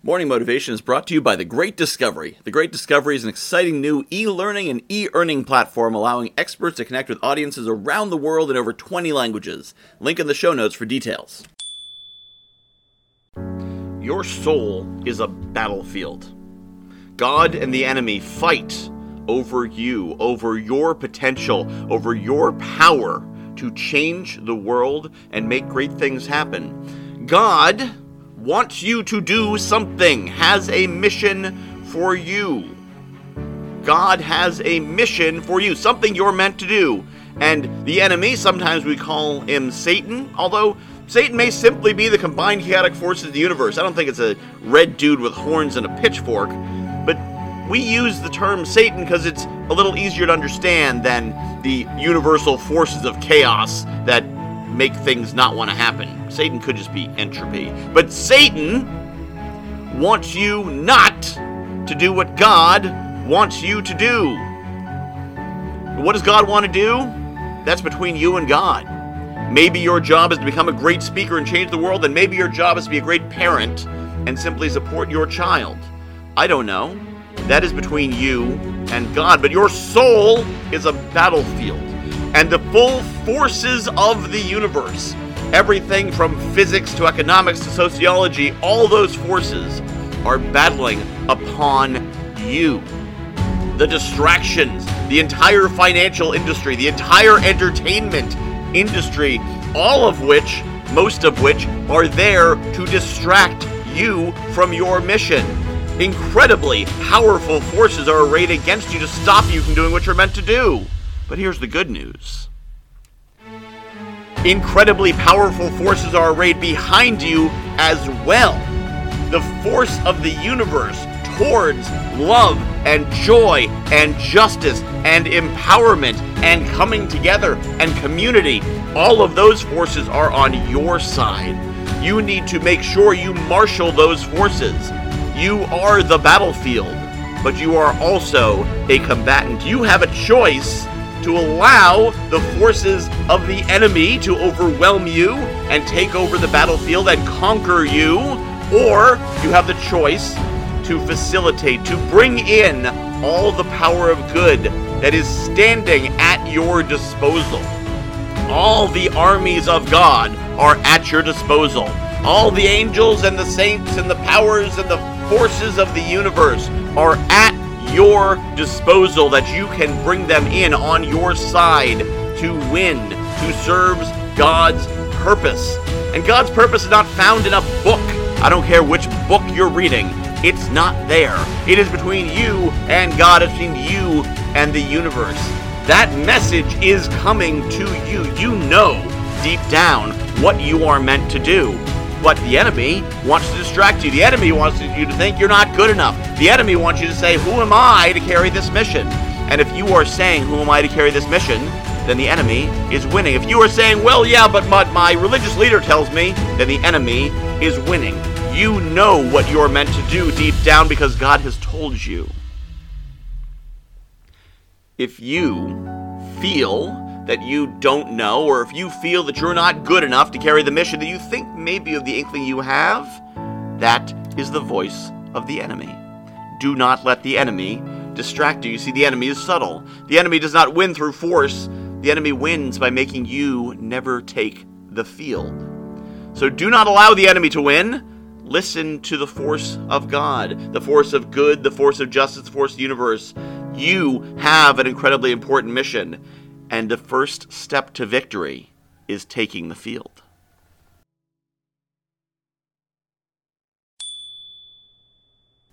Morning Motivation is brought to you by The Great Discovery. The Great Discovery is an exciting new e learning and e earning platform allowing experts to connect with audiences around the world in over 20 languages. Link in the show notes for details. Your soul is a battlefield. God and the enemy fight over you, over your potential, over your power to change the world and make great things happen. God wants you to do something, has a mission for you. God has a mission for you, something you're meant to do. And the enemy, sometimes we call him Satan, although Satan may simply be the combined chaotic forces of the universe. I don't think it's a red dude with horns and a pitchfork, but we use the term Satan because it's a little easier to understand than the universal forces of chaos that make things not want to happen. Satan could just be entropy. But Satan wants you not to do what God wants you to do. What does God want to do? That's between you and God. Maybe your job is to become a great speaker and change the world, and maybe your job is to be a great parent and simply support your child. I don't know. That is between you and God. But your soul is a battlefield and the full forces of the universe. Everything from physics to economics to sociology, all those forces are battling upon you. The distractions, the entire financial industry, the entire entertainment industry, all of which, most of which, are there to distract you from your mission. Incredibly powerful forces are arrayed against you to stop you from doing what you're meant to do. But here's the good news incredibly powerful forces are arrayed behind you as well. The force of the universe towards love and joy and justice and empowerment and coming together and community. All of those forces are on your side. You need to make sure you marshal those forces. You are the battlefield, but you are also a combatant. You have a choice to allow the forces of the enemy to overwhelm you and take over the battlefield and conquer you, or you have the choice to facilitate, to bring in all the power of good that is standing at your disposal. All the armies of God are at your disposal. All the angels and the saints and the powers and the forces of the universe are at your disposal that you can bring them in on your side to win, to serve God's purpose. And God's purpose is not found in a book. I don't care which book you're reading, it's not there. It is between you and God, it's between you and the universe. That message is coming to you. You know deep down what you are meant to do. But the enemy wants to distract you. The enemy wants you to think you're not good enough. The enemy wants you to say, Who am I to carry this mission? And if you are saying, Who am I to carry this mission? then the enemy is winning. If you are saying, Well, yeah, but my, my religious leader tells me, then the enemy is winning. You know what you're meant to do deep down because God has told you. If you feel that you don't know, or if you feel that you're not good enough to carry the mission that you think maybe of the inkling you have, that is the voice of the enemy. Do not let the enemy distract you. You see, the enemy is subtle. The enemy does not win through force, the enemy wins by making you never take the field. So do not allow the enemy to win. Listen to the force of God, the force of good, the force of justice, the force of the universe. You have an incredibly important mission. And the first step to victory is taking the field.